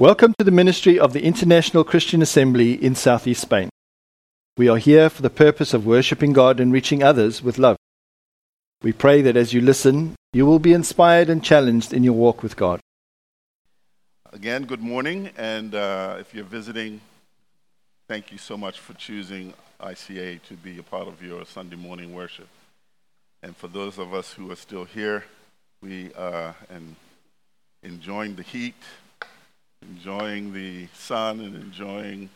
Welcome to the ministry of the International Christian Assembly in Southeast Spain. We are here for the purpose of worshipping God and reaching others with love. We pray that as you listen, you will be inspired and challenged in your walk with God. Again, good morning, and uh, if you're visiting, thank you so much for choosing ICA to be a part of your Sunday morning worship. And for those of us who are still here, we uh, enjoying the heat, enjoying the sun, and enjoying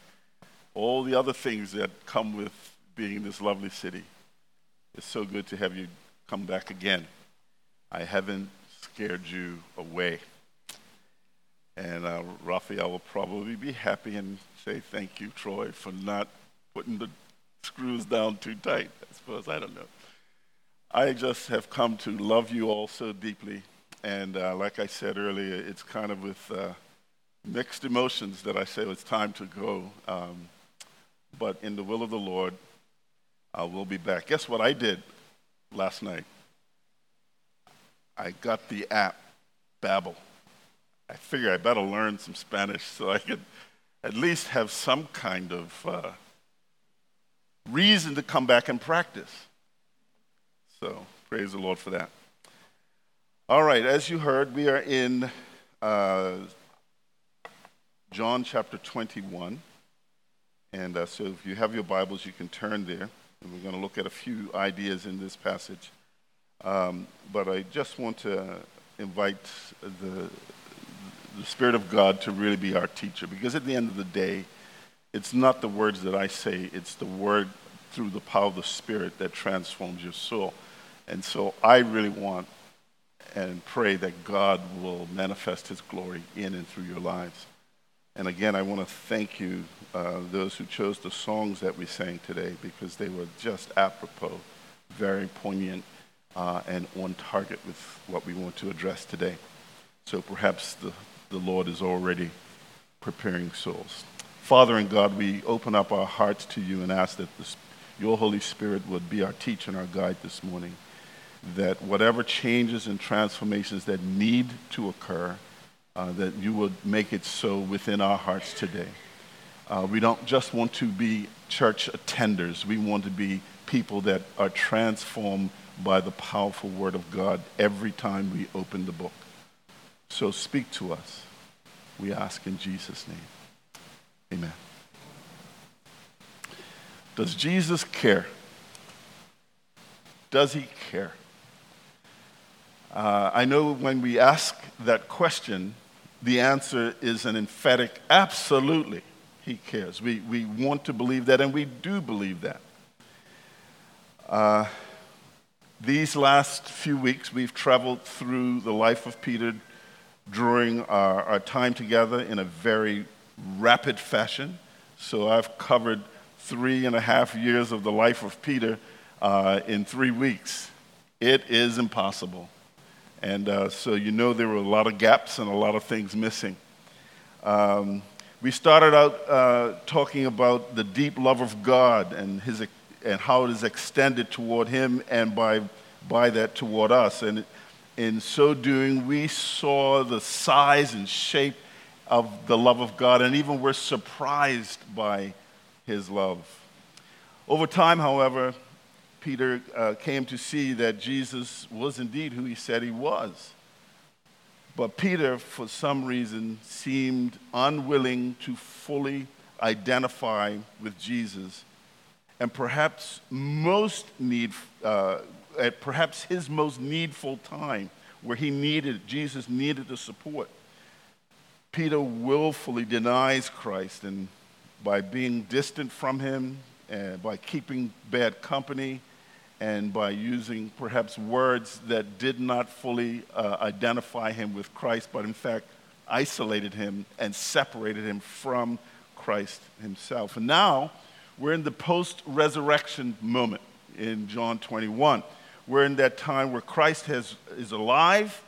all the other things that come with being in this lovely city. It's so good to have you come back again. I haven't scared you away. And uh, Raphael will probably be happy and say thank you, Troy, for not putting the screws down too tight. I suppose, I don't know. I just have come to love you all so deeply. And uh, like I said earlier, it's kind of with uh, mixed emotions that I say it's time to go. Um, but in the will of the Lord, I will be back. Guess what I did last night? I got the app, Babbel. I figure I better learn some Spanish so I could at least have some kind of uh, reason to come back and practice. So praise the Lord for that. All right, as you heard, we are in uh, John chapter 21. And uh, so if you have your Bibles, you can turn there. And we're going to look at a few ideas in this passage. Um, but I just want to invite the, the Spirit of God to really be our teacher. Because at the end of the day, it's not the words that I say, it's the word through the power of the Spirit that transforms your soul. And so I really want and pray that God will manifest His glory in and through your lives. And again, I want to thank you, uh, those who chose the songs that we sang today, because they were just apropos, very poignant, uh, and on target with what we want to address today. So perhaps the, the Lord is already preparing souls. Father and God, we open up our hearts to you and ask that this, your Holy Spirit would be our teacher and our guide this morning. That whatever changes and transformations that need to occur, uh, that you would make it so within our hearts today. Uh, we don't just want to be church attenders, we want to be people that are transformed by the powerful Word of God every time we open the book. So speak to us, we ask in Jesus' name. Amen. Does Jesus care? Does he care? Uh, I know when we ask that question, the answer is an emphatic absolutely. He cares. We, we want to believe that, and we do believe that. Uh, these last few weeks, we've traveled through the life of Peter during our, our time together in a very rapid fashion. So I've covered three and a half years of the life of Peter uh, in three weeks. It is impossible. And uh, so you know there were a lot of gaps and a lot of things missing. Um, we started out uh, talking about the deep love of God and, his, and how it is extended toward Him and by, by that toward us. And in so doing, we saw the size and shape of the love of God, and even were surprised by His love. Over time, however, Peter uh, came to see that Jesus was indeed who he said he was. But Peter, for some reason, seemed unwilling to fully identify with Jesus. And perhaps most need, uh, at perhaps his most needful time, where he needed, Jesus needed the support, Peter willfully denies Christ, and by being distant from him, and by keeping bad company, and by using perhaps words that did not fully uh, identify him with Christ, but in fact isolated him and separated him from Christ himself. And now we're in the post resurrection moment in John 21. We're in that time where Christ has, is alive.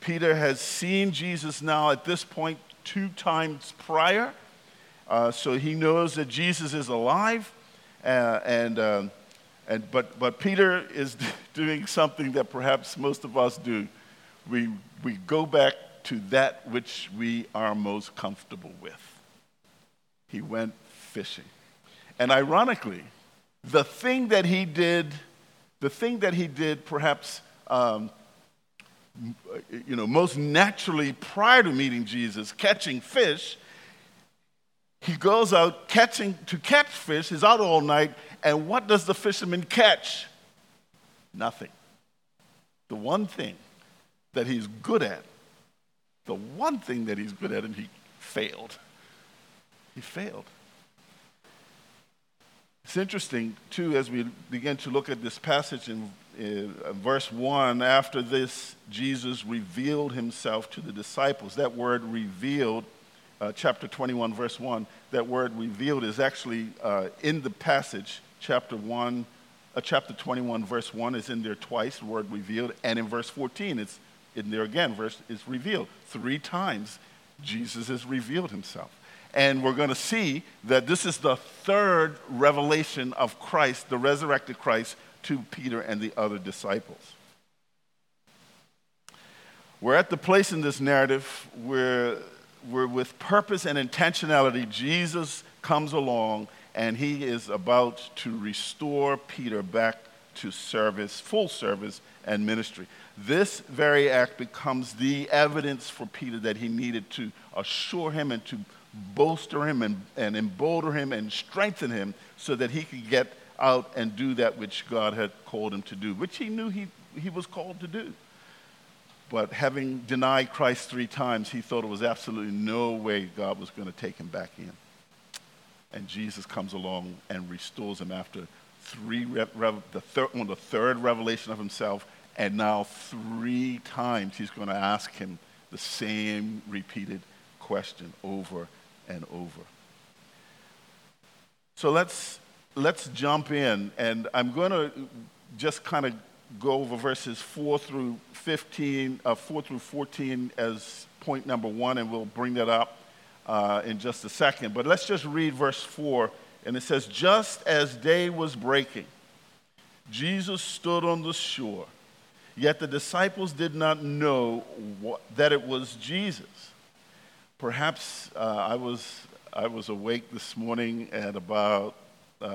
Peter has seen Jesus now at this point two times prior. Uh, so he knows that Jesus is alive. Uh, and. And, but, but Peter is doing something that perhaps most of us do. We, we go back to that which we are most comfortable with. He went fishing. And ironically, the thing that he did, the thing that he did perhaps um, you know, most naturally prior to meeting Jesus, catching fish, he goes out catching to catch fish. He's out all night, and what does the fisherman catch? Nothing. The one thing that he's good at, the one thing that he's good at, and he failed. He failed. It's interesting, too, as we begin to look at this passage in uh, verse 1 after this, Jesus revealed himself to the disciples. That word revealed, uh, chapter 21, verse 1, that word revealed is actually uh, in the passage, chapter 1, uh, chapter 21, verse 1 is in there twice, the word revealed, and in verse 14, it's in there again, verse is revealed. Three times Jesus has revealed himself. And we're going to see that this is the third revelation of Christ, the resurrected Christ, to Peter and the other disciples. We're at the place in this narrative where, with purpose and intentionality, Jesus comes along and he is about to restore Peter back to service, full service, and ministry. This very act becomes the evidence for Peter that he needed to assure him and to bolster him and, and embolden him and strengthen him so that he could get out and do that which God had called him to do, which he knew he, he was called to do. But having denied Christ three times, he thought it was absolutely no way God was going to take him back in. And Jesus comes along and restores him after three, the third, on the third revelation of himself, and now three times he's going to ask him the same repeated question over and over. So let's let's jump in, and I'm going to just kind of go over verses 4 through 15, uh, 4 through 14 as point number one, and we'll bring that up uh, in just a second. But let's just read verse 4, and it says, Just as day was breaking, Jesus stood on the shore, yet the disciples did not know what, that it was Jesus. Perhaps uh, I, was, I was awake this morning at about uh,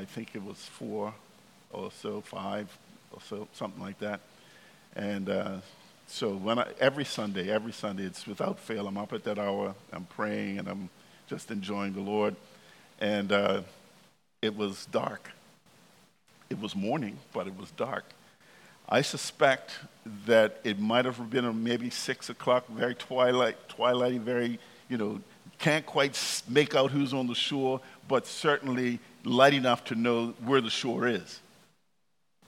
I think it was four or so, five or so, something like that. And uh, so when I, every Sunday, every Sunday, it's without fail. I'm up at that hour. I'm praying and I'm just enjoying the Lord. And uh, it was dark. It was morning, but it was dark. I suspect that it might have been maybe six o'clock, very twilight, twilight, very, you know, can't quite make out who's on the shore, but certainly light enough to know where the shore is.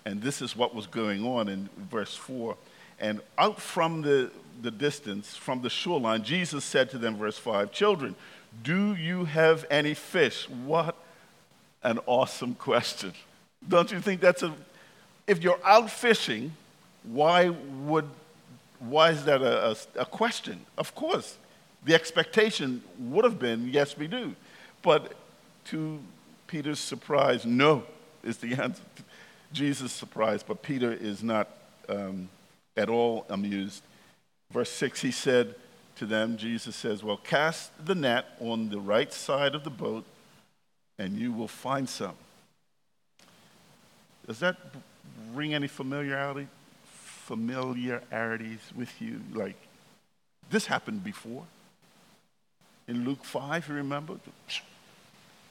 And this is what was going on in verse 4. And out from the, the distance, from the shoreline, Jesus said to them, verse 5, Children, do you have any fish? What an awesome question. Don't you think that's a. If you're out fishing, why would. Why is that a, a, a question? Of course, the expectation would have been, yes, we do. But to Peter's surprise, no, is the answer. Jesus' surprised, but Peter is not um, at all amused. Verse 6, he said to them, Jesus says, Well, cast the net on the right side of the boat, and you will find some. Does that ring any familiarity, familiarities with you? Like, this happened before. In Luke 5, you remember?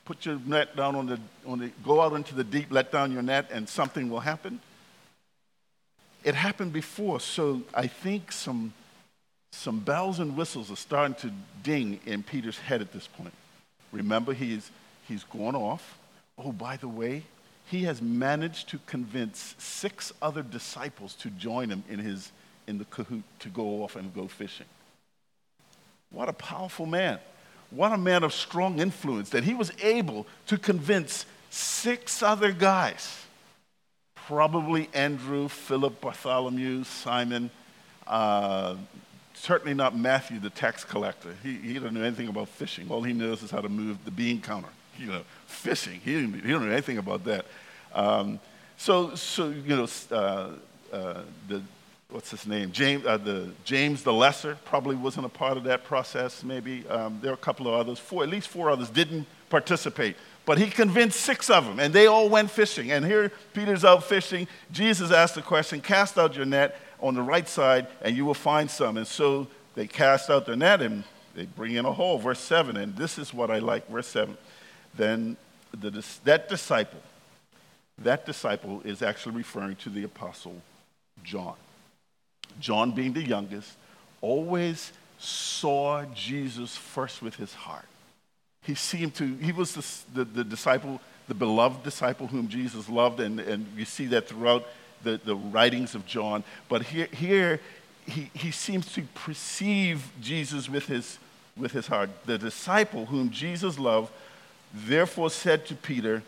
Put your net down on the, on the, go out into the deep, let down your net, and something will happen. It happened before, so I think some, some bells and whistles are starting to ding in Peter's head at this point. Remember, he's, he's gone off. Oh, by the way, he has managed to convince six other disciples to join him in, his, in the cahoot to go off and go fishing. What a powerful man. What a man of strong influence that he was able to convince six other guys, probably Andrew, Philip, Bartholomew, Simon, uh, certainly not Matthew, the tax collector. He, he doesn't know anything about fishing. All he knows is how to move the bean counter. You know, fishing. He, didn't, he don't know anything about that. Um, so, so, you know, uh, uh, the, what's his name? James, uh, the, James the Lesser probably wasn't a part of that process, maybe. Um, there are a couple of others, four, at least four others didn't participate. But he convinced six of them, and they all went fishing. And here Peter's out fishing. Jesus asked the question Cast out your net on the right side, and you will find some. And so they cast out their net, and they bring in a hole. Verse 7, and this is what I like. Verse 7. Then the, that disciple, that disciple is actually referring to the apostle John. John, being the youngest, always saw Jesus first with his heart. He seemed to, he was the, the, the disciple, the beloved disciple whom Jesus loved, and, and you see that throughout the, the writings of John. But here, here he, he seems to perceive Jesus with his, with his heart. The disciple whom Jesus loved therefore said to Peter,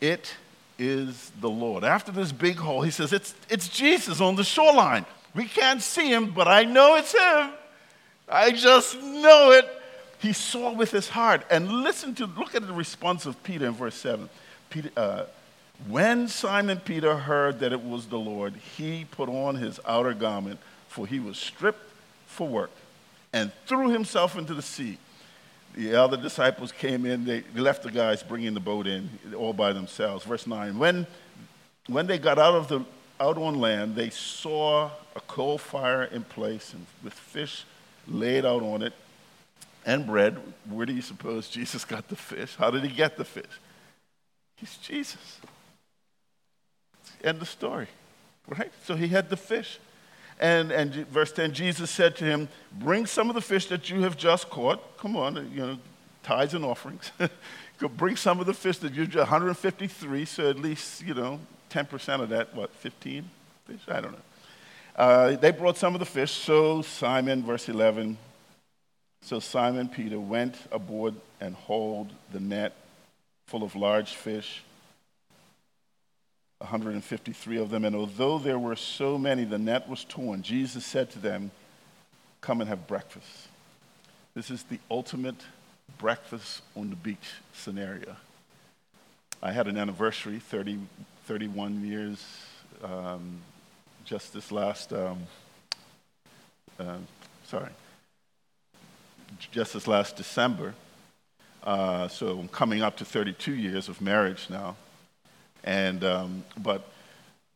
It is the Lord. After this big hole, he says, It's, it's Jesus on the shoreline. We can't see him, but I know it's him. I just know it. He saw with his heart. And listen to, look at the response of Peter in verse 7. Peter, uh, when Simon Peter heard that it was the Lord, he put on his outer garment, for he was stripped for work, and threw himself into the sea. The other disciples came in, they left the guys bringing the boat in all by themselves. Verse 9 When, when they got out, of the, out on land, they saw a coal fire in place and with fish laid out on it and bread. Where do you suppose Jesus got the fish? How did he get the fish? He's Jesus. End of story, right? So he had the fish. And, and verse 10 Jesus said to him, Bring some of the fish that you have just caught. Come on, you know, tithes and offerings. Bring some of the fish that you just, 153, so at least, you know, 10% of that, what, 15 fish? I don't know. Uh, they brought some of the fish, so Simon, verse 11, so Simon Peter went aboard and hauled the net full of large fish 153 of them. And although there were so many, the net was torn. Jesus said to them, Come and have breakfast. This is the ultimate breakfast on the beach scenario. I had an anniversary, 30, 31 years, um, just this last, um, uh, sorry, just this last December. Uh, so I'm coming up to 32 years of marriage now. And, um, but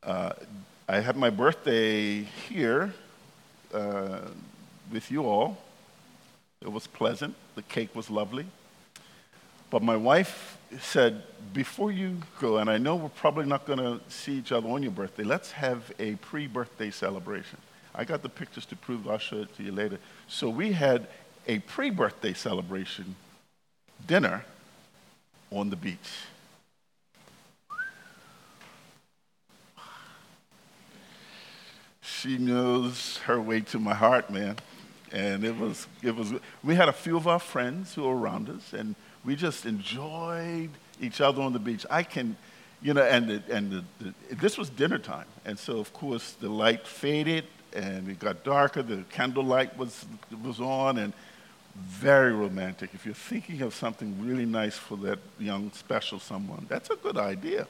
uh, I had my birthday here uh, with you all. It was pleasant. The cake was lovely. But my wife said, before you go, and I know we're probably not going to see each other on your birthday, let's have a pre birthday celebration. I got the pictures to prove, I'll show it to you later. So we had a pre birthday celebration dinner on the beach. she knows her way to my heart, man. And it was, it was, we had a few of our friends who were around us, and we just enjoyed each other on the beach. I can, you know, and, the, and the, the, this was dinner time. And so, of course, the light faded and it got darker. The candlelight was, was on, and very romantic. If you're thinking of something really nice for that young, special someone, that's a good idea.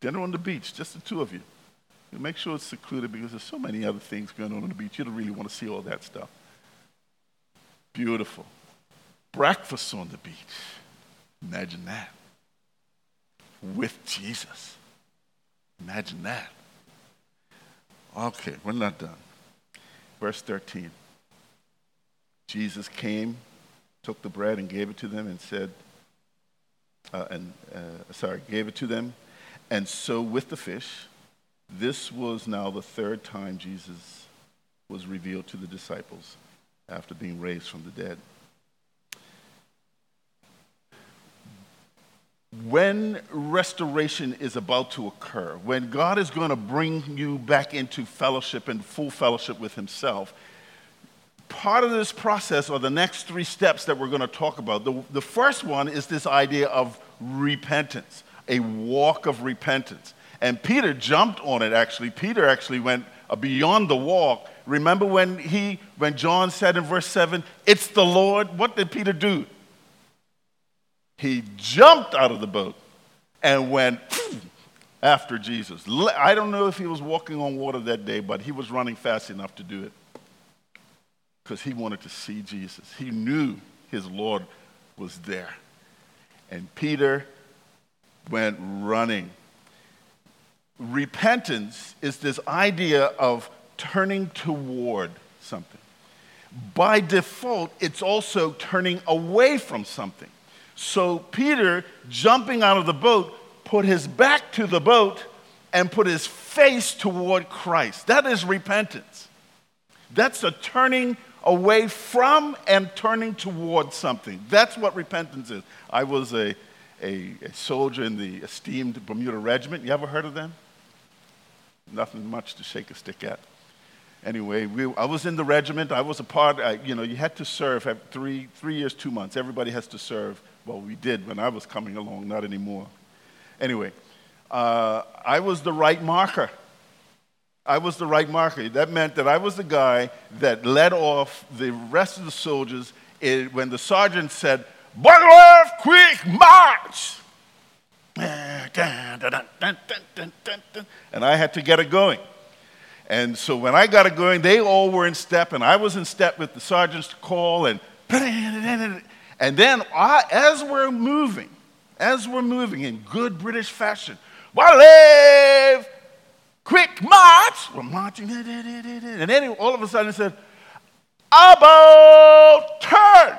Dinner on the beach, just the two of you. Make sure it's secluded because there's so many other things going on on the beach. You don't really want to see all that stuff. Beautiful. Breakfast on the beach. Imagine that. With Jesus. Imagine that. Okay, we're not done. Verse 13. Jesus came, took the bread and gave it to them and said, uh, and uh, sorry, gave it to them, and so with the fish, this was now the third time Jesus was revealed to the disciples after being raised from the dead. When restoration is about to occur, when God is going to bring you back into fellowship and full fellowship with Himself, part of this process are the next three steps that we're going to talk about. The, the first one is this idea of repentance, a walk of repentance. And Peter jumped on it, actually. Peter actually went uh, beyond the walk. Remember when he, when John said in verse 7, it's the Lord? What did Peter do? He jumped out of the boat and went after Jesus. I don't know if he was walking on water that day, but he was running fast enough to do it because he wanted to see Jesus. He knew his Lord was there. And Peter went running. Repentance is this idea of turning toward something. By default, it's also turning away from something. So Peter, jumping out of the boat, put his back to the boat and put his face toward Christ. That is repentance. That's a turning away from and turning toward something. That's what repentance is. I was a, a, a, soldier in the esteemed Bermuda Regiment. You ever heard of them? Nothing much to shake a stick at. Anyway, we, I was in the regiment. I was a part, I, you know, you had to serve three, three years, two months. Everybody has to serve. Well, we did when I was coming along, not anymore. Anyway, uh, I was the right marker. I was the right marker. That meant that I was the guy that led off the rest of the soldiers when the sergeant said, Buckle off, quick, march! And I had to get it going. And so when I got it going, they all were in step, and I was in step with the sergeant's call, and and then I, as we're moving, as we're moving in good British fashion. Walev! Quick march! We're marching. And then all of a sudden it said, About turn!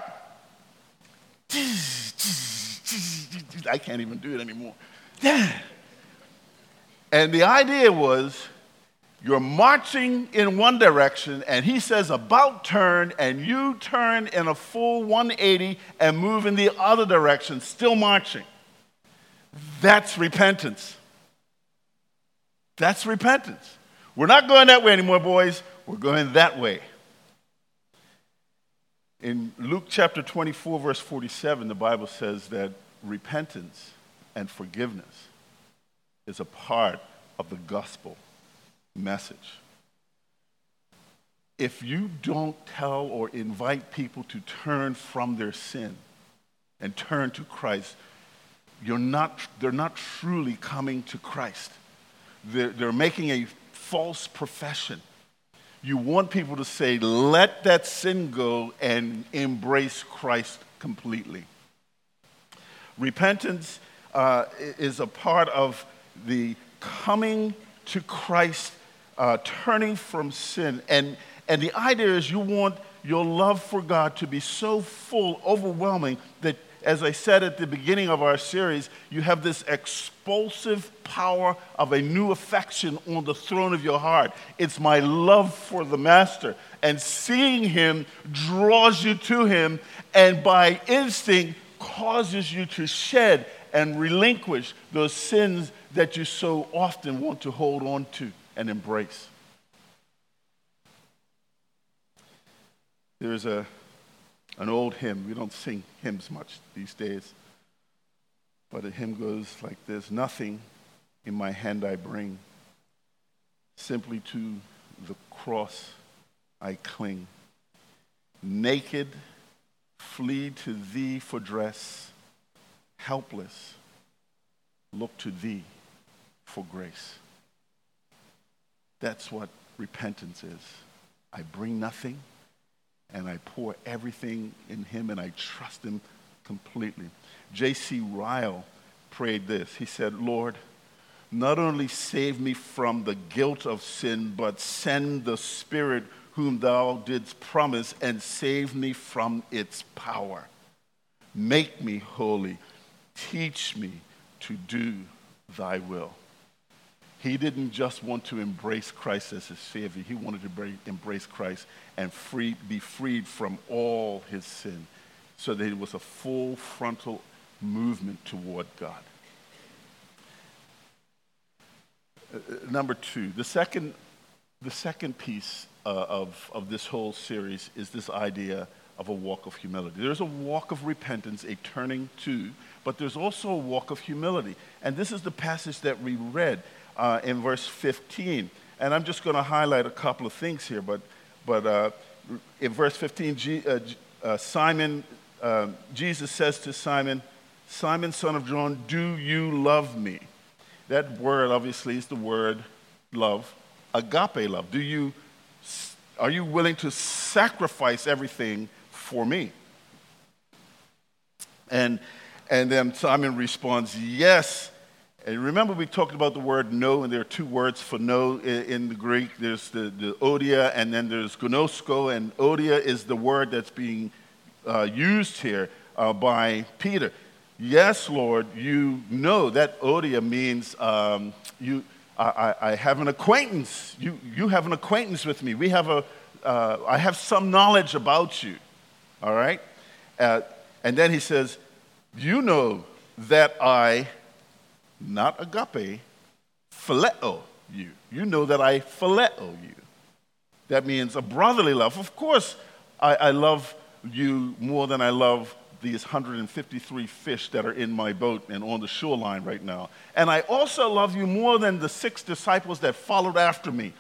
I can't even do it anymore. And the idea was you're marching in one direction, and he says about turn, and you turn in a full 180 and move in the other direction, still marching. That's repentance. That's repentance. We're not going that way anymore, boys. We're going that way. In Luke chapter 24, verse 47, the Bible says that repentance and forgiveness is a part of the gospel message. If you don't tell or invite people to turn from their sin and turn to Christ, you're not, they're not truly coming to Christ. They're, they're making a false profession. You want people to say, let that sin go and embrace Christ completely. Repentance uh, is a part of the coming to Christ, uh, turning from sin. And, and the idea is you want your love for God to be so full, overwhelming, that as I said at the beginning of our series, you have this expulsive power of a new affection on the throne of your heart. It's my love for the Master. And seeing him draws you to him, and by instinct causes you to shed and relinquish those sins that you so often want to hold on to and embrace. There's a an old hymn. We don't sing hymns much these days. But the hymn goes like this Nothing in my hand I bring, simply to the cross I cling. Naked, flee to thee for dress, helpless, look to thee for grace. That's what repentance is. I bring nothing and I pour everything in him and I trust him completely. J.C. Ryle prayed this. He said, Lord, not only save me from the guilt of sin, but send the Spirit whom thou didst promise and save me from its power. Make me holy. Teach me to do thy will. He didn't just want to embrace Christ as his Savior, he wanted to embrace Christ and free, be freed from all his sin so that it was a full frontal movement toward God. Uh, number two, the second, the second piece uh, of, of this whole series is this idea of a walk of humility. There's a walk of repentance, a turning to, but there's also a walk of humility. And this is the passage that we read uh, in verse 15. And I'm just going to highlight a couple of things here, but, but uh, in verse 15, G, uh, uh Simon, um, Jesus says to Simon, Simon, son of John, do you love me? That word obviously is the word love, agape love. Do you, are you willing to sacrifice everything for me? And, and then Simon responds, Yes. And remember, we talked about the word no, and there are two words for no in, in the Greek. There's the, the odia, and then there's gnosko, and odia is the word that's being uh, used here uh, by Peter. Yes, Lord, you know that odia means um, you, I, I, have an acquaintance. You, you have an acquaintance with me. We have a, uh, I have some knowledge about you. All right? Uh, and then he says, You know that I, not agape, phileo you. You know that I phileo you. That means a brotherly love. Of course, I, I love you more than I love these 153 fish that are in my boat and on the shoreline right now. And I also love you more than the six disciples that followed after me.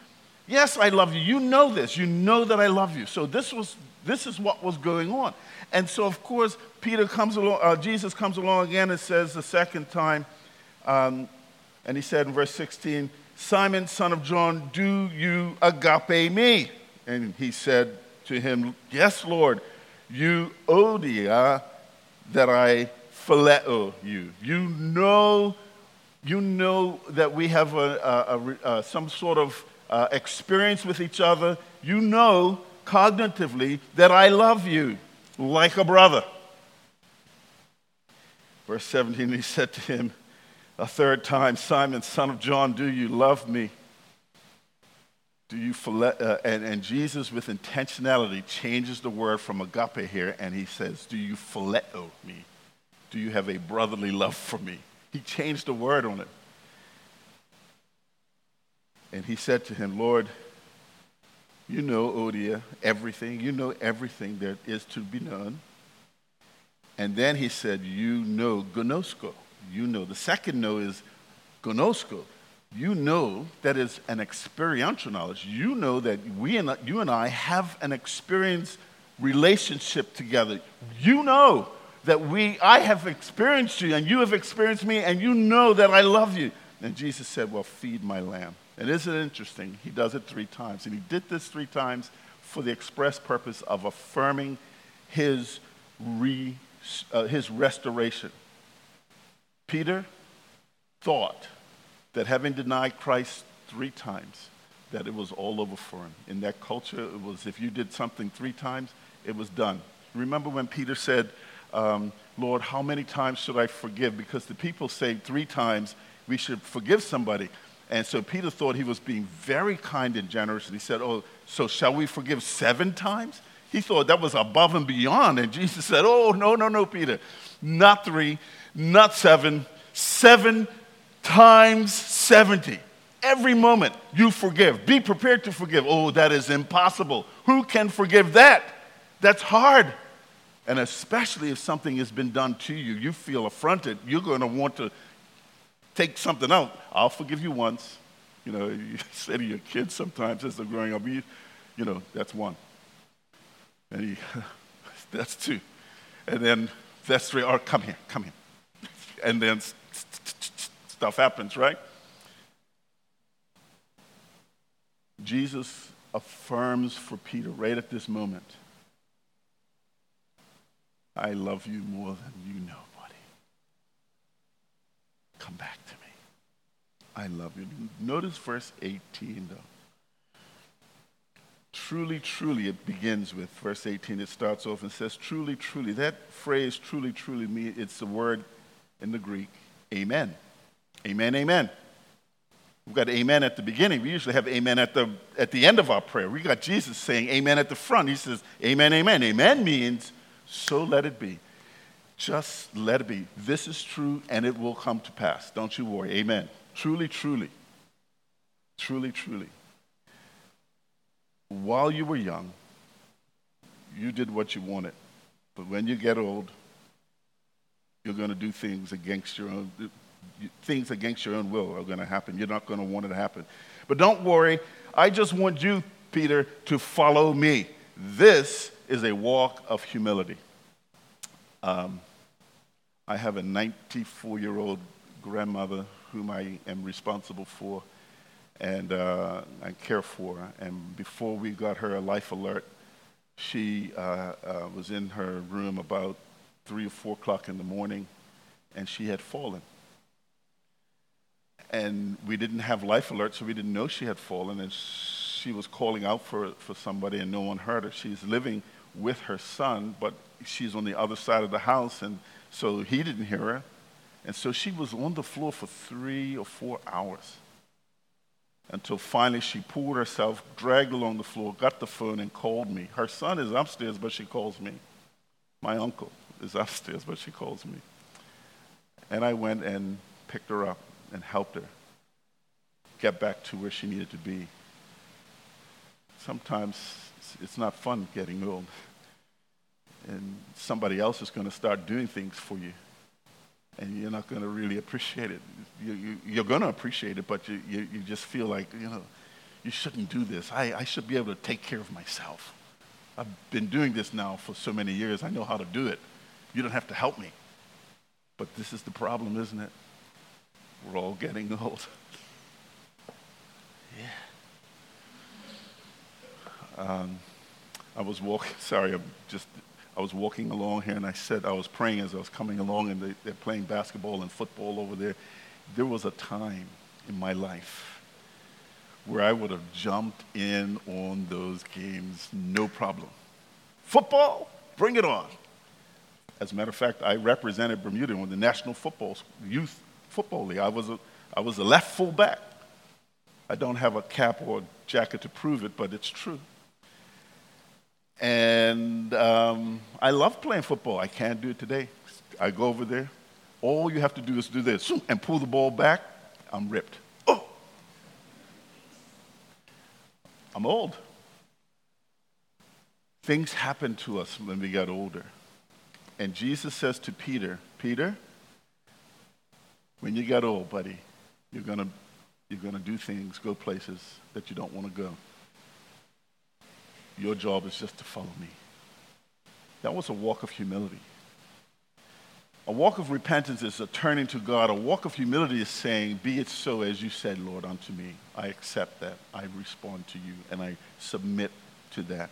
Yes, I love you. You know this. You know that I love you. So this was this is what was going on. And so of course Peter comes along. Uh, Jesus comes along again and says the second time, um, and he said in verse 16, Simon, son of John, do you agape me? And he said to him, Yes, Lord you odia that I phileo you. You know, you know that we have a, a, a, some sort of uh, experience with each other. You know cognitively that I love you like a brother. Verse 17, he said to him a third time, Simon, son of John, do you love me? Do you uh, and, and Jesus, with intentionality, changes the word from agape here, and he says, Do you phileo me? Do you have a brotherly love for me? He changed the word on it. And he said to him, Lord, you know, Odia, everything. You know everything there is to be known. And then he said, You know gnosko. You know. The second know is gnosko you know that is an experiential knowledge. You know that we and you and I have an experience relationship together. You know that we I have experienced you and you have experienced me and you know that I love you. And Jesus said, "Well, feed my lamb." And isn't it interesting? He does it 3 times. And he did this 3 times for the express purpose of affirming his re, uh, his restoration. Peter thought that having denied Christ three times, that it was all over for him. In that culture, it was if you did something three times, it was done. Remember when Peter said, um, Lord, how many times should I forgive? Because the people say three times we should forgive somebody. And so Peter thought he was being very kind and generous. And he said, Oh, so shall we forgive seven times? He thought that was above and beyond. And Jesus said, Oh, no, no, no, Peter. Not three, not seven, seven times 70. Every moment you forgive. Be prepared to forgive. Oh, that is impossible. Who can forgive that? That's hard. And especially if something has been done to you, you feel affronted, you're going to want to take something out. I'll forgive you once. You know, you say to your kids sometimes as they're growing up, you, you know, that's one. And he, that's two. And then that's three. Or come here, come here. And then stuff happens, right? Jesus affirms for Peter right at this moment I love you more than you know, buddy. Come back to me. I love you. Notice verse 18, though. Truly, truly, it begins with verse 18. It starts off and says, truly, truly. That phrase, truly, truly, it's the word in the Greek, amen. Amen, amen. We've got amen at the beginning. We usually have amen at the, at the end of our prayer. We got Jesus saying amen at the front. He says, Amen, amen. Amen means, so let it be. Just let it be. This is true and it will come to pass. Don't you worry. Amen. Truly, truly. Truly, truly. While you were young, you did what you wanted. But when you get old, you're going to do things against your own things against your own will are going to happen. You're not going to want it to happen. But don't worry. I just want you, Peter, to follow me. This is a walk of humility. Um, I have a 94 year old grandmother whom I am responsible for and uh, I care for. And before we got her a life alert, she uh, uh, was in her room about three or four o'clock in the morning, and she had fallen. And we didn't have life alert, so we didn't know she had fallen. And she was calling out for, for somebody, and no one heard her. She's living with her son, but she's on the other side of the house, and so he didn't hear her. And so she was on the floor for three or four hours until finally she pulled herself, dragged along the floor, got the phone, and called me. Her son is upstairs, but she calls me. My uncle is upstairs, but she calls me. And I went and picked her up and helped her get back to where she needed to be. Sometimes it's not fun getting old. And somebody else is going to start doing things for you and you're not going to really appreciate it. You, you, are going to appreciate it, but you, you, you, just feel like, you know, you shouldn't do this. I, I should be able to take care of myself. I've been doing this now for so many years. I know how to do it. You don't have to help me. But this is the problem, isn't it? We're all getting old. yeah. Um, I was walking, sorry, I'm just I was walking along here and I said, I was praying as I was coming along and they, they're playing basketball and football over there. There was a time in my life where I would have jumped in on those games, no problem. Football, bring it on. As a matter of fact, I represented Bermuda on the National Football Youth Football League. I was a, I was a left fullback. I don't have a cap or a jacket to prove it, but it's true. And I love playing football. I can't do it today. I go over there. All you have to do is do this and pull the ball back. I'm ripped. Oh! I'm old. Things happen to us when we get older. And Jesus says to Peter, Peter, when you get old, buddy, you're going to you're going to do things, go places that you don't want to go. Your job is just to follow me. That was a walk of humility. A walk of repentance is a turning to God. A walk of humility is saying, Be it so as you said, Lord, unto me. I accept that. I respond to you, and I submit to that.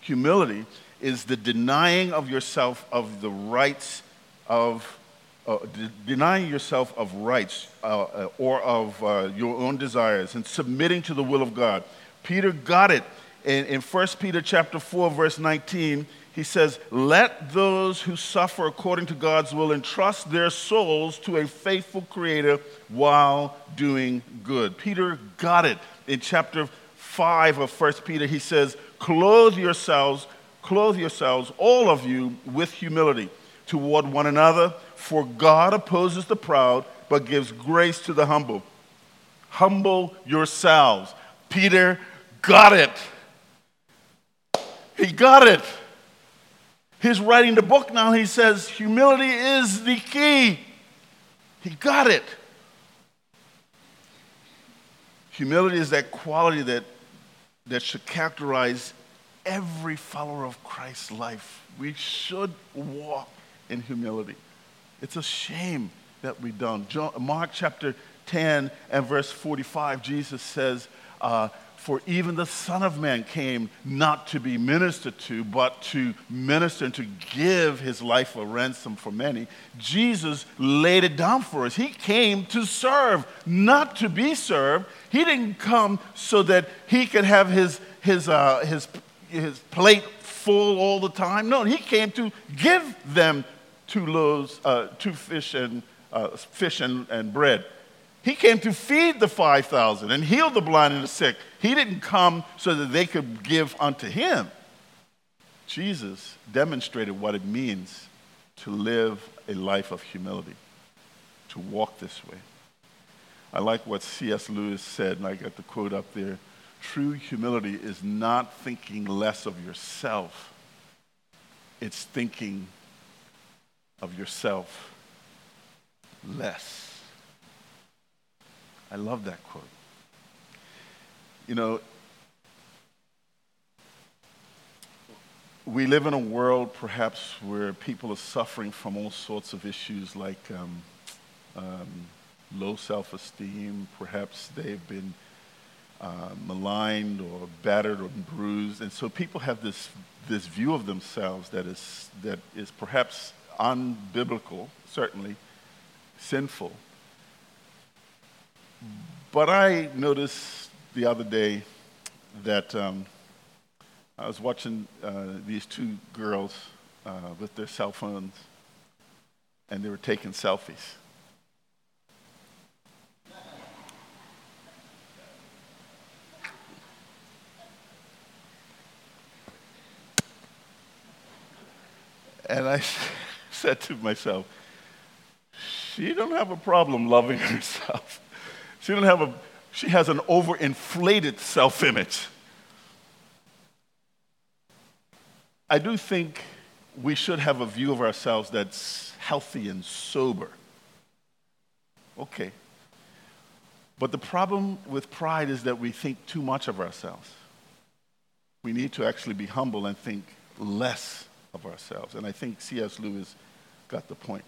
Humility is the denying of yourself of the rights of, uh, de- denying yourself of rights uh, uh, or of uh, your own desires and submitting to the will of God. Peter got it in, in 1 Peter chapter 4, verse 19, he says, Let those who suffer according to God's will entrust their souls to a faithful creator while doing good. Peter got it. In chapter 5 of 1 Peter, he says, Clothe yourselves, clothe yourselves, all of you, with humility toward one another, for God opposes the proud, but gives grace to the humble. Humble yourselves. Peter got it. He got it. He's writing the book now. He says, humility is the key. He got it. Humility is that quality that, that should characterize every follower of Christ's life. We should walk in humility. It's a shame that we don't. John, Mark chapter 10 and verse 45, Jesus says, uh, for even the Son of Man came not to be ministered to, but to minister and to give his life a ransom for many. Jesus laid it down for us. He came to serve, not to be served. He didn't come so that he could have his, his, uh, his, his plate full all the time. No, he came to give them two loaves, uh, two fish and, uh, fish and, and bread. He came to feed the 5,000 and heal the blind and the sick. He didn't come so that they could give unto him. Jesus demonstrated what it means to live a life of humility, to walk this way. I like what C.S. Lewis said, and I got the quote up there. True humility is not thinking less of yourself, it's thinking of yourself less. I love that quote. You know, we live in a world perhaps where people are suffering from all sorts of issues like um, um, low self esteem. Perhaps they've been uh, maligned or battered or bruised. And so people have this, this view of themselves that is, that is perhaps unbiblical, certainly sinful. But I noticed the other day that um, I was watching uh, these two girls uh, with their cell phones, and they were taking selfies. And I said to myself, she don't have a problem loving herself. She don't have a she has an overinflated self-image. I do think we should have a view of ourselves that's healthy and sober. Okay. But the problem with pride is that we think too much of ourselves. We need to actually be humble and think less of ourselves. And I think C.S. Lewis got the point.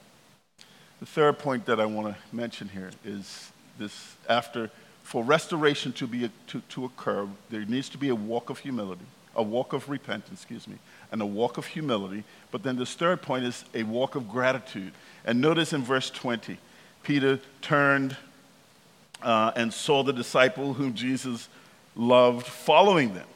The third point that I want to mention here is this after, for restoration to, be, to, to occur, there needs to be a walk of humility, a walk of repentance, excuse me, and a walk of humility. But then this third point is a walk of gratitude. And notice in verse 20, Peter turned uh, and saw the disciple whom Jesus loved following them,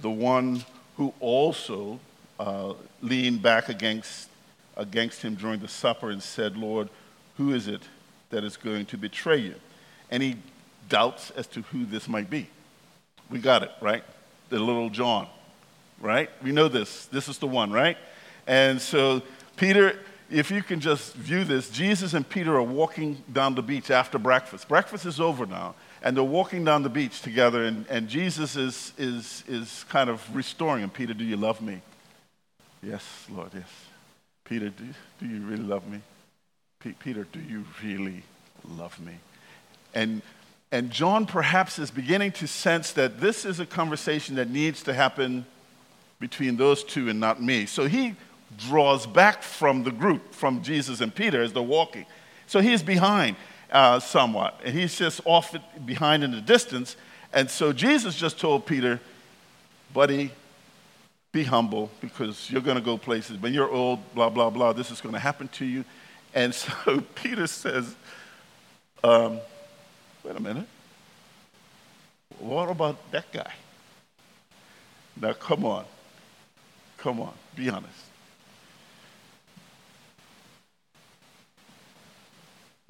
the one who also uh, leaned back against, against him during the supper and said, Lord, who is it that is going to betray you? Any doubts as to who this might be? We got it, right? The little John, right? We know this. This is the one, right? And so, Peter, if you can just view this, Jesus and Peter are walking down the beach after breakfast. Breakfast is over now, and they're walking down the beach together, and, and Jesus is, is, is kind of restoring him. Peter, do you love me? Yes, Lord, yes. Peter, do, do you really love me? P- Peter, do you really love me? And, and John perhaps is beginning to sense that this is a conversation that needs to happen between those two and not me. So he draws back from the group, from Jesus and Peter as they're walking. So he's behind uh, somewhat, and he's just off behind in the distance. And so Jesus just told Peter, buddy, be humble because you're going to go places. When you're old, blah, blah, blah, this is going to happen to you. And so Peter says, um, wait a minute. What about that guy? Now, come on. Come on. Be honest.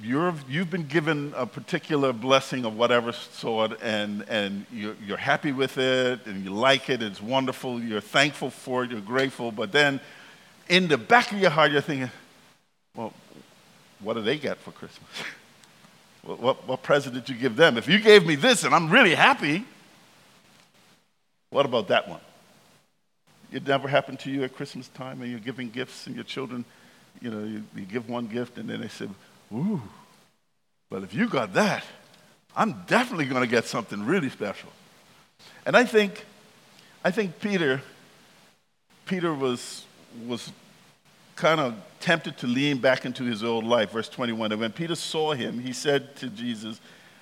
you're, you've been given a particular blessing of whatever sort, and, and you're, you're happy with it, and you like it, it's wonderful, you're thankful for it, you're grateful, but then in the back of your heart, you're thinking, well, what do they get for Christmas? what, what, what present did you give them? If you gave me this and I'm really happy, what about that one? It never happened to you at Christmas time and you're giving gifts and your children, you know, you, you give one gift and then they say, Ooh, but if you got that, I'm definitely going to get something really special. And I think, I think Peter, Peter was, was kind of tempted to lean back into his old life. Verse 21. And when Peter saw him, he said to Jesus,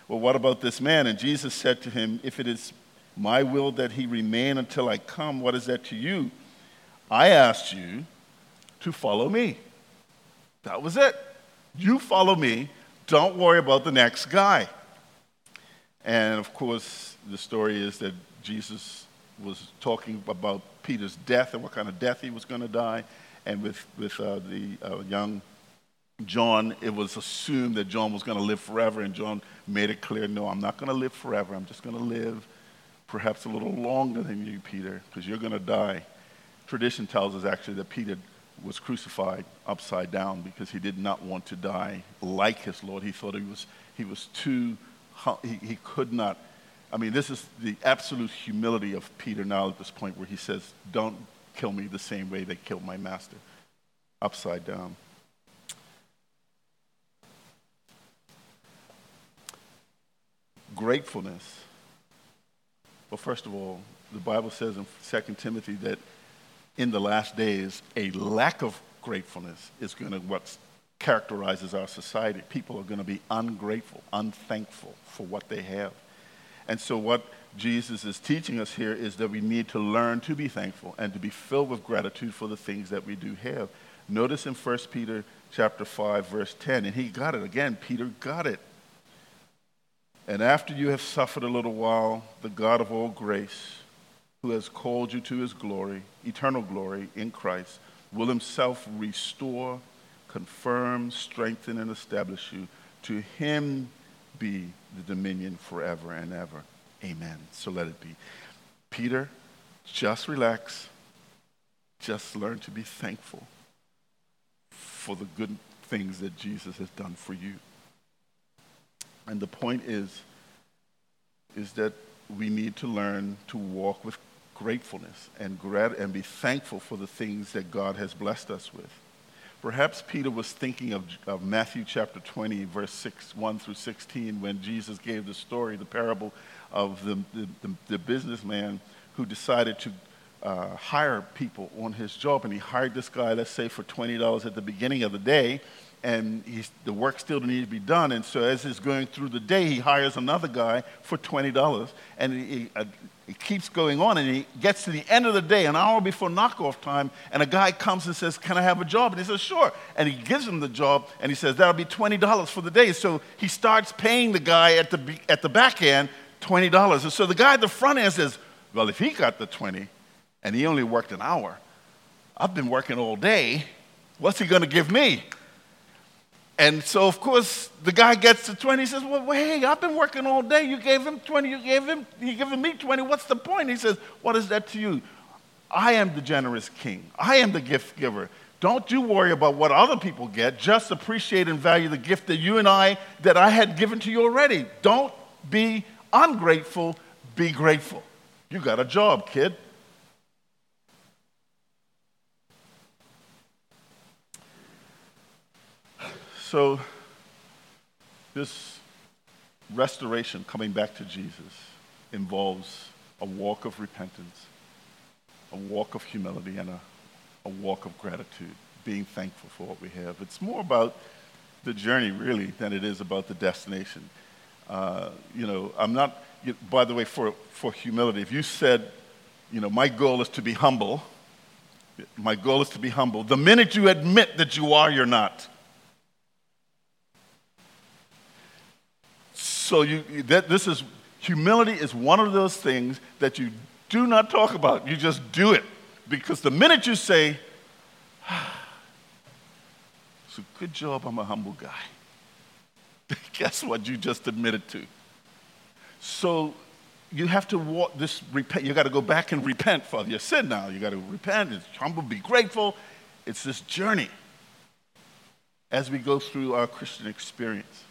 Well, what about this man? And Jesus said to him, If it is my will that he remain until I come, what is that to you? I asked you to follow me. That was it. You follow me. Don't worry about the next guy. And of course, the story is that Jesus was talking about Peter's death and what kind of death he was going to die. And with, with uh, the uh, young John, it was assumed that John was going to live forever. And John made it clear no, I'm not going to live forever. I'm just going to live perhaps a little longer than you, Peter, because you're going to die. Tradition tells us actually that Peter was crucified upside down because he did not want to die like his Lord. He thought he was, he was too, he, he could not. I mean, this is the absolute humility of Peter now at this point where he says, Don't kill me the same way they killed my master, upside down. Gratefulness. Well, first of all, the Bible says in 2 Timothy that in the last days, a lack of gratefulness is going to what characterizes our society. People are going to be ungrateful, unthankful for what they have. And so, what Jesus is teaching us here is that we need to learn to be thankful and to be filled with gratitude for the things that we do have. Notice in 1 Peter chapter 5 verse 10 and he got it again Peter got it. And after you have suffered a little while the God of all grace who has called you to his glory, eternal glory in Christ, will himself restore, confirm, strengthen and establish you. To him be the dominion forever and ever. Amen. So let it be. Peter, just relax. Just learn to be thankful for the good things that Jesus has done for you. And the point is, is that we need to learn to walk with gratefulness and, grat- and be thankful for the things that God has blessed us with. Perhaps Peter was thinking of, of Matthew chapter 20, verse 6, 1 through 16, when Jesus gave the story, the parable of the, the, the, the businessman who decided to uh, hire people on his job. And he hired this guy, let's say, for $20 at the beginning of the day. And the work still needed to be done. And so as he's going through the day, he hires another guy for $20. And he, uh, keeps going on, and he gets to the end of the day, an hour before knockoff time, and a guy comes and says, Can I have a job? And he says, Sure. And he gives him the job, and he says, That'll be $20 for the day. So he starts paying the guy at the, at the back end $20. And so the guy at the front end says, Well, if he got the 20 and he only worked an hour, I've been working all day, what's he going to give me? And so, of course, the guy gets to 20. He says, Well, hey, I've been working all day. You gave him 20. You gave him, he giving me 20. What's the point? He says, What is that to you? I am the generous king. I am the gift giver. Don't you worry about what other people get. Just appreciate and value the gift that you and I, that I had given to you already. Don't be ungrateful. Be grateful. You got a job, kid. So, this restoration, coming back to Jesus, involves a walk of repentance, a walk of humility, and a, a walk of gratitude, being thankful for what we have. It's more about the journey, really, than it is about the destination. Uh, you know, I'm not, by the way, for, for humility, if you said, you know, my goal is to be humble, my goal is to be humble, the minute you admit that you are, you're not. So you, that, this is, humility is one of those things that you do not talk about. You just do it. Because the minute you say, so good job, I'm a humble guy. Guess what you just admitted to? So you have to walk this repent. You got to go back and repent for your sin now. You got to repent. It's humble, be grateful. It's this journey as we go through our Christian experience.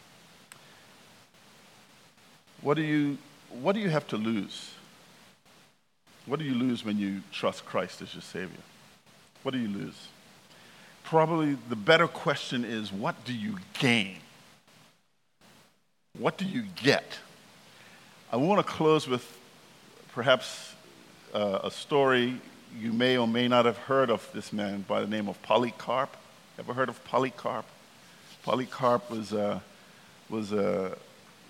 What do you, what do you have to lose? What do you lose when you trust Christ as your Savior? What do you lose? Probably the better question is what do you gain? What do you get? I want to close with perhaps uh, a story you may or may not have heard of this man by the name of Polycarp. Ever heard of Polycarp? Polycarp was, uh, was, uh,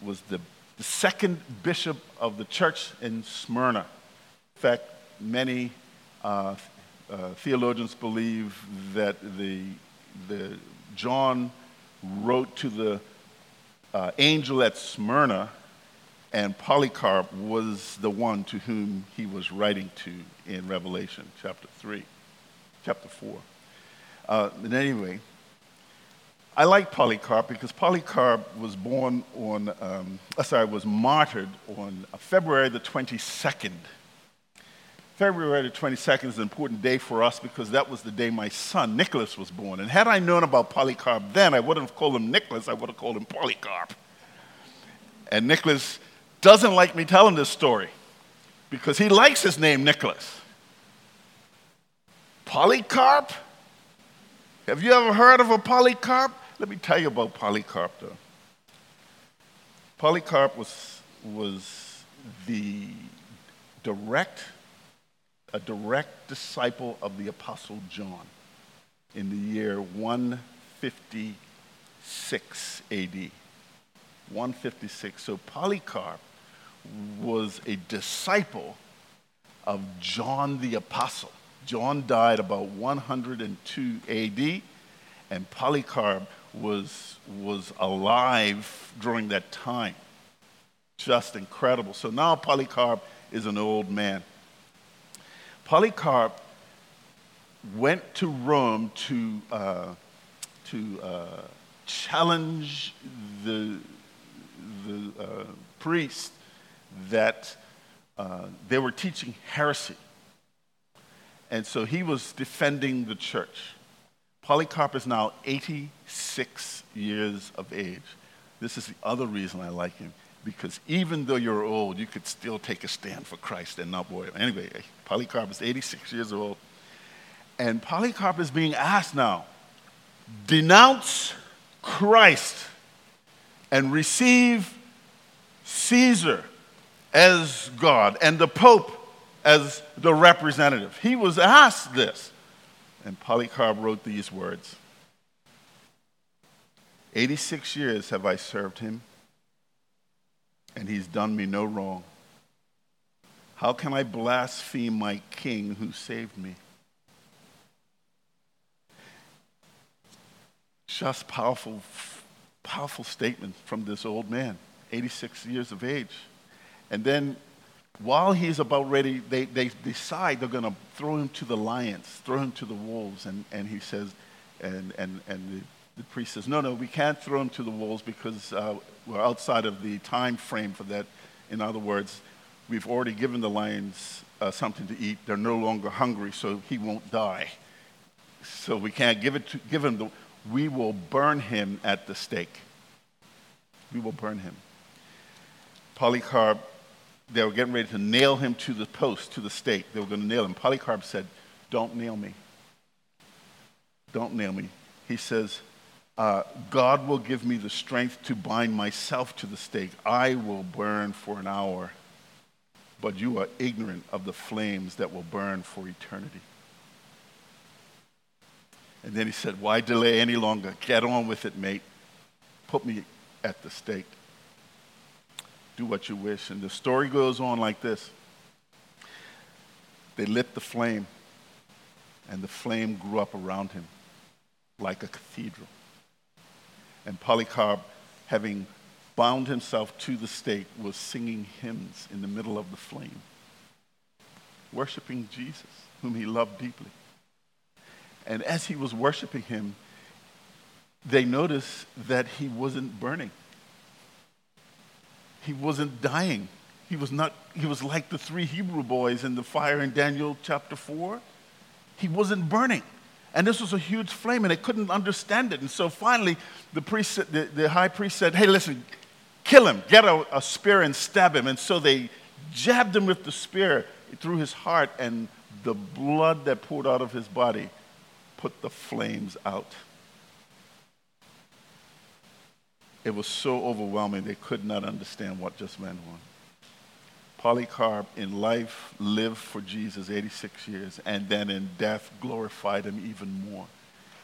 was the the second bishop of the church in Smyrna. In fact, many uh, uh, theologians believe that the, the John wrote to the uh, angel at Smyrna, and Polycarp was the one to whom he was writing to in Revelation chapter 3, chapter 4. Uh, but anyway, I like Polycarp because Polycarp was born on, um, uh, sorry, was martyred on February the 22nd. February the 22nd is an important day for us because that was the day my son Nicholas was born. And had I known about Polycarp then, I wouldn't have called him Nicholas, I would have called him Polycarp. And Nicholas doesn't like me telling this story because he likes his name Nicholas. Polycarp? Have you ever heard of a Polycarp? Let me tell you about Polycarp, though. Polycarp was, was the direct, a direct disciple of the Apostle John in the year 156 AD. 156. So Polycarp was a disciple of John the Apostle. John died about 102 AD, and Polycarp was, was alive during that time. Just incredible. So now Polycarp is an old man. Polycarp went to Rome to, uh, to uh, challenge the, the uh, priest that uh, they were teaching heresy. And so he was defending the church. Polycarp is now 86 years of age. This is the other reason I like him, because even though you're old, you could still take a stand for Christ and not worry. Anyway, Polycarp is 86 years old. And Polycarp is being asked now denounce Christ and receive Caesar as God and the Pope as the representative. He was asked this. And Polycarp wrote these words 86 years have I served him, and he's done me no wrong. How can I blaspheme my king who saved me? Just powerful, powerful statement from this old man, 86 years of age. And then while he's about ready, they, they decide they're going to throw him to the lions, throw him to the wolves. And, and he says, and, and, and the, the priest says, no, no, we can't throw him to the wolves because uh, we're outside of the time frame for that. In other words, we've already given the lions uh, something to eat. They're no longer hungry, so he won't die. So we can't give, it to, give him the, we will burn him at the stake. We will burn him. Polycarp they were getting ready to nail him to the post, to the stake. They were going to nail him. Polycarp said, Don't nail me. Don't nail me. He says, uh, God will give me the strength to bind myself to the stake. I will burn for an hour, but you are ignorant of the flames that will burn for eternity. And then he said, Why delay any longer? Get on with it, mate. Put me at the stake do what you wish. And the story goes on like this They lit the flame, and the flame grew up around him like a cathedral. And Polycarp, having bound himself to the stake, was singing hymns in the middle of the flame, worshiping Jesus, whom he loved deeply. And as he was worshiping him, they noticed that he wasn't burning he wasn't dying. He was not, he was like the three Hebrew boys in the fire in Daniel chapter 4. He wasn't burning. And this was a huge flame, and they couldn't understand it. And so finally, the, priest, the, the high priest said, Hey, listen, kill him, get a, a spear and stab him. And so they jabbed him with the spear through his heart, and the blood that poured out of his body put the flames out. It was so overwhelming they could not understand what just went on. Polycarp in life lived for Jesus 86 years, and then in death glorified him even more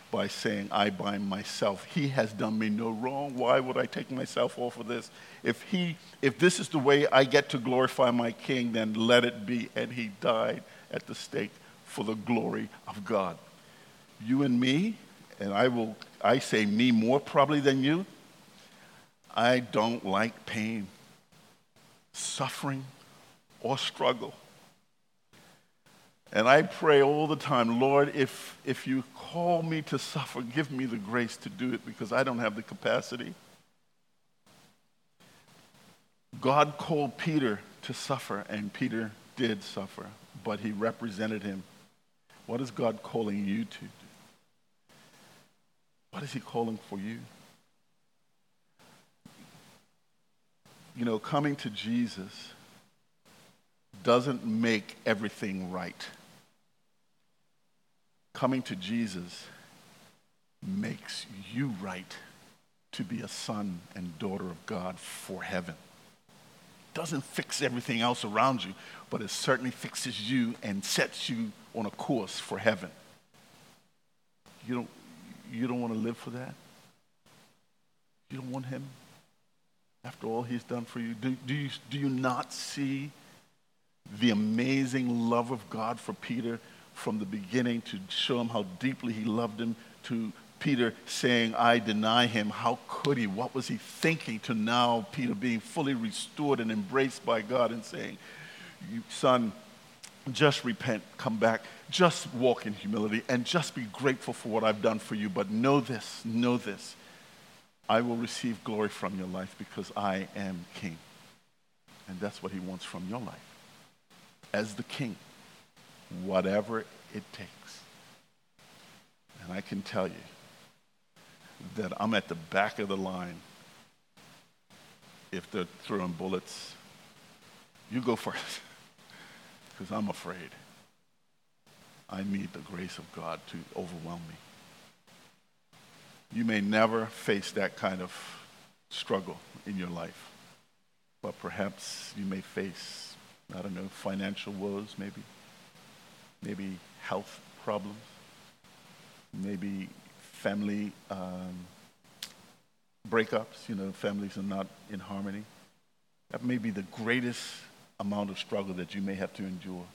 by saying, I bind myself. He has done me no wrong. Why would I take myself off of this? If, he, if this is the way I get to glorify my king, then let it be. And he died at the stake for the glory of God. You and me, and I will, I say me more probably than you, I don't like pain, suffering, or struggle. And I pray all the time, Lord, if, if you call me to suffer, give me the grace to do it because I don't have the capacity. God called Peter to suffer, and Peter did suffer, but he represented him. What is God calling you to do? What is he calling for you? You know, coming to Jesus doesn't make everything right. Coming to Jesus makes you right to be a son and daughter of God for heaven. Doesn't fix everything else around you, but it certainly fixes you and sets you on a course for heaven. You don't, you don't want to live for that? You don't want him after all he's done for you? Do, do, you, do you not see the amazing love of God for Peter from the beginning to show him how deeply he loved him to Peter saying, I deny him. How could he? What was he thinking to now Peter being fully restored and embraced by God and saying, Son, just repent, come back, just walk in humility, and just be grateful for what I've done for you. But know this, know this. I will receive glory from your life because I am king. And that's what he wants from your life. As the king, whatever it takes. And I can tell you that I'm at the back of the line if they're throwing bullets. You go first because I'm afraid. I need the grace of God to overwhelm me. You may never face that kind of struggle in your life, but perhaps you may face, I don't know, financial woes, maybe, maybe health problems, maybe family um, breakups, you know, families are not in harmony. That may be the greatest amount of struggle that you may have to endure.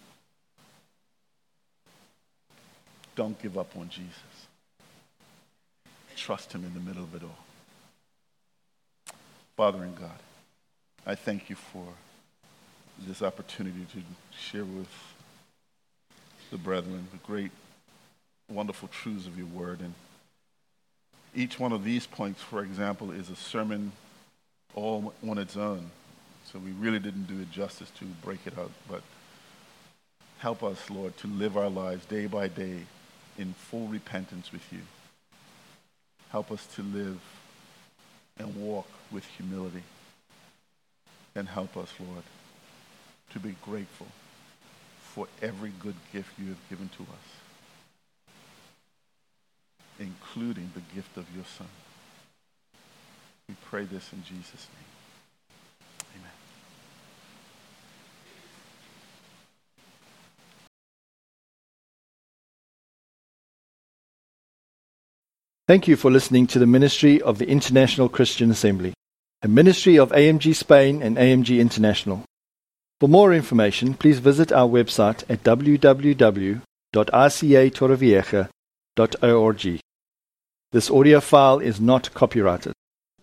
Don't give up on Jesus. Trust him in the middle of it all. Father in God, I thank you for this opportunity to share with the brethren the great, wonderful truths of your word. And each one of these points, for example, is a sermon all on its own. So we really didn't do it justice to break it out. But help us, Lord, to live our lives day by day in full repentance with you. Help us to live and walk with humility. And help us, Lord, to be grateful for every good gift you have given to us, including the gift of your Son. We pray this in Jesus' name. Thank you for listening to the ministry of the International Christian Assembly, a ministry of AMG Spain and AMG International. For more information, please visit our website at www.rcatorrevieja.org. This audio file is not copyrighted.